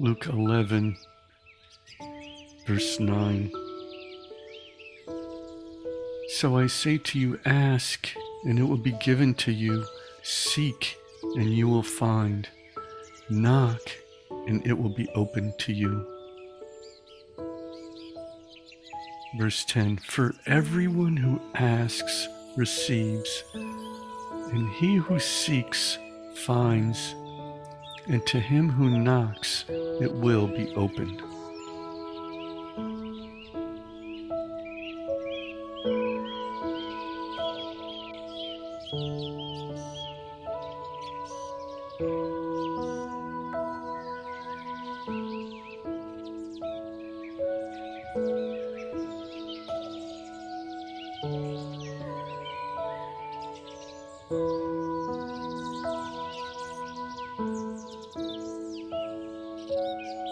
Luke 11, verse 9. So I say to you, ask, and it will be given to you. Seek, and you will find. Knock, and it will be opened to you. Verse 10 For everyone who asks receives, and he who seeks finds, and to him who knocks it will be opened.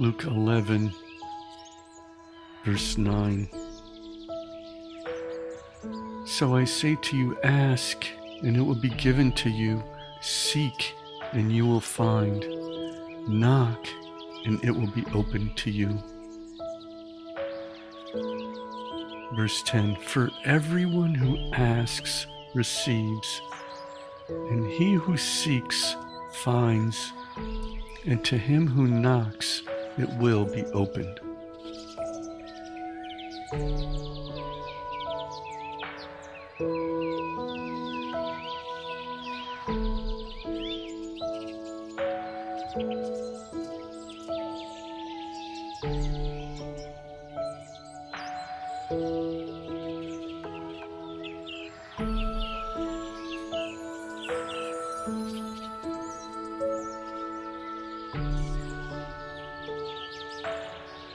Luke 11, verse 9. So I say to you, ask, and it will be given to you. Seek, and you will find. Knock, and it will be opened to you. Verse 10 For everyone who asks receives, and he who seeks finds, and to him who knocks it will be opened.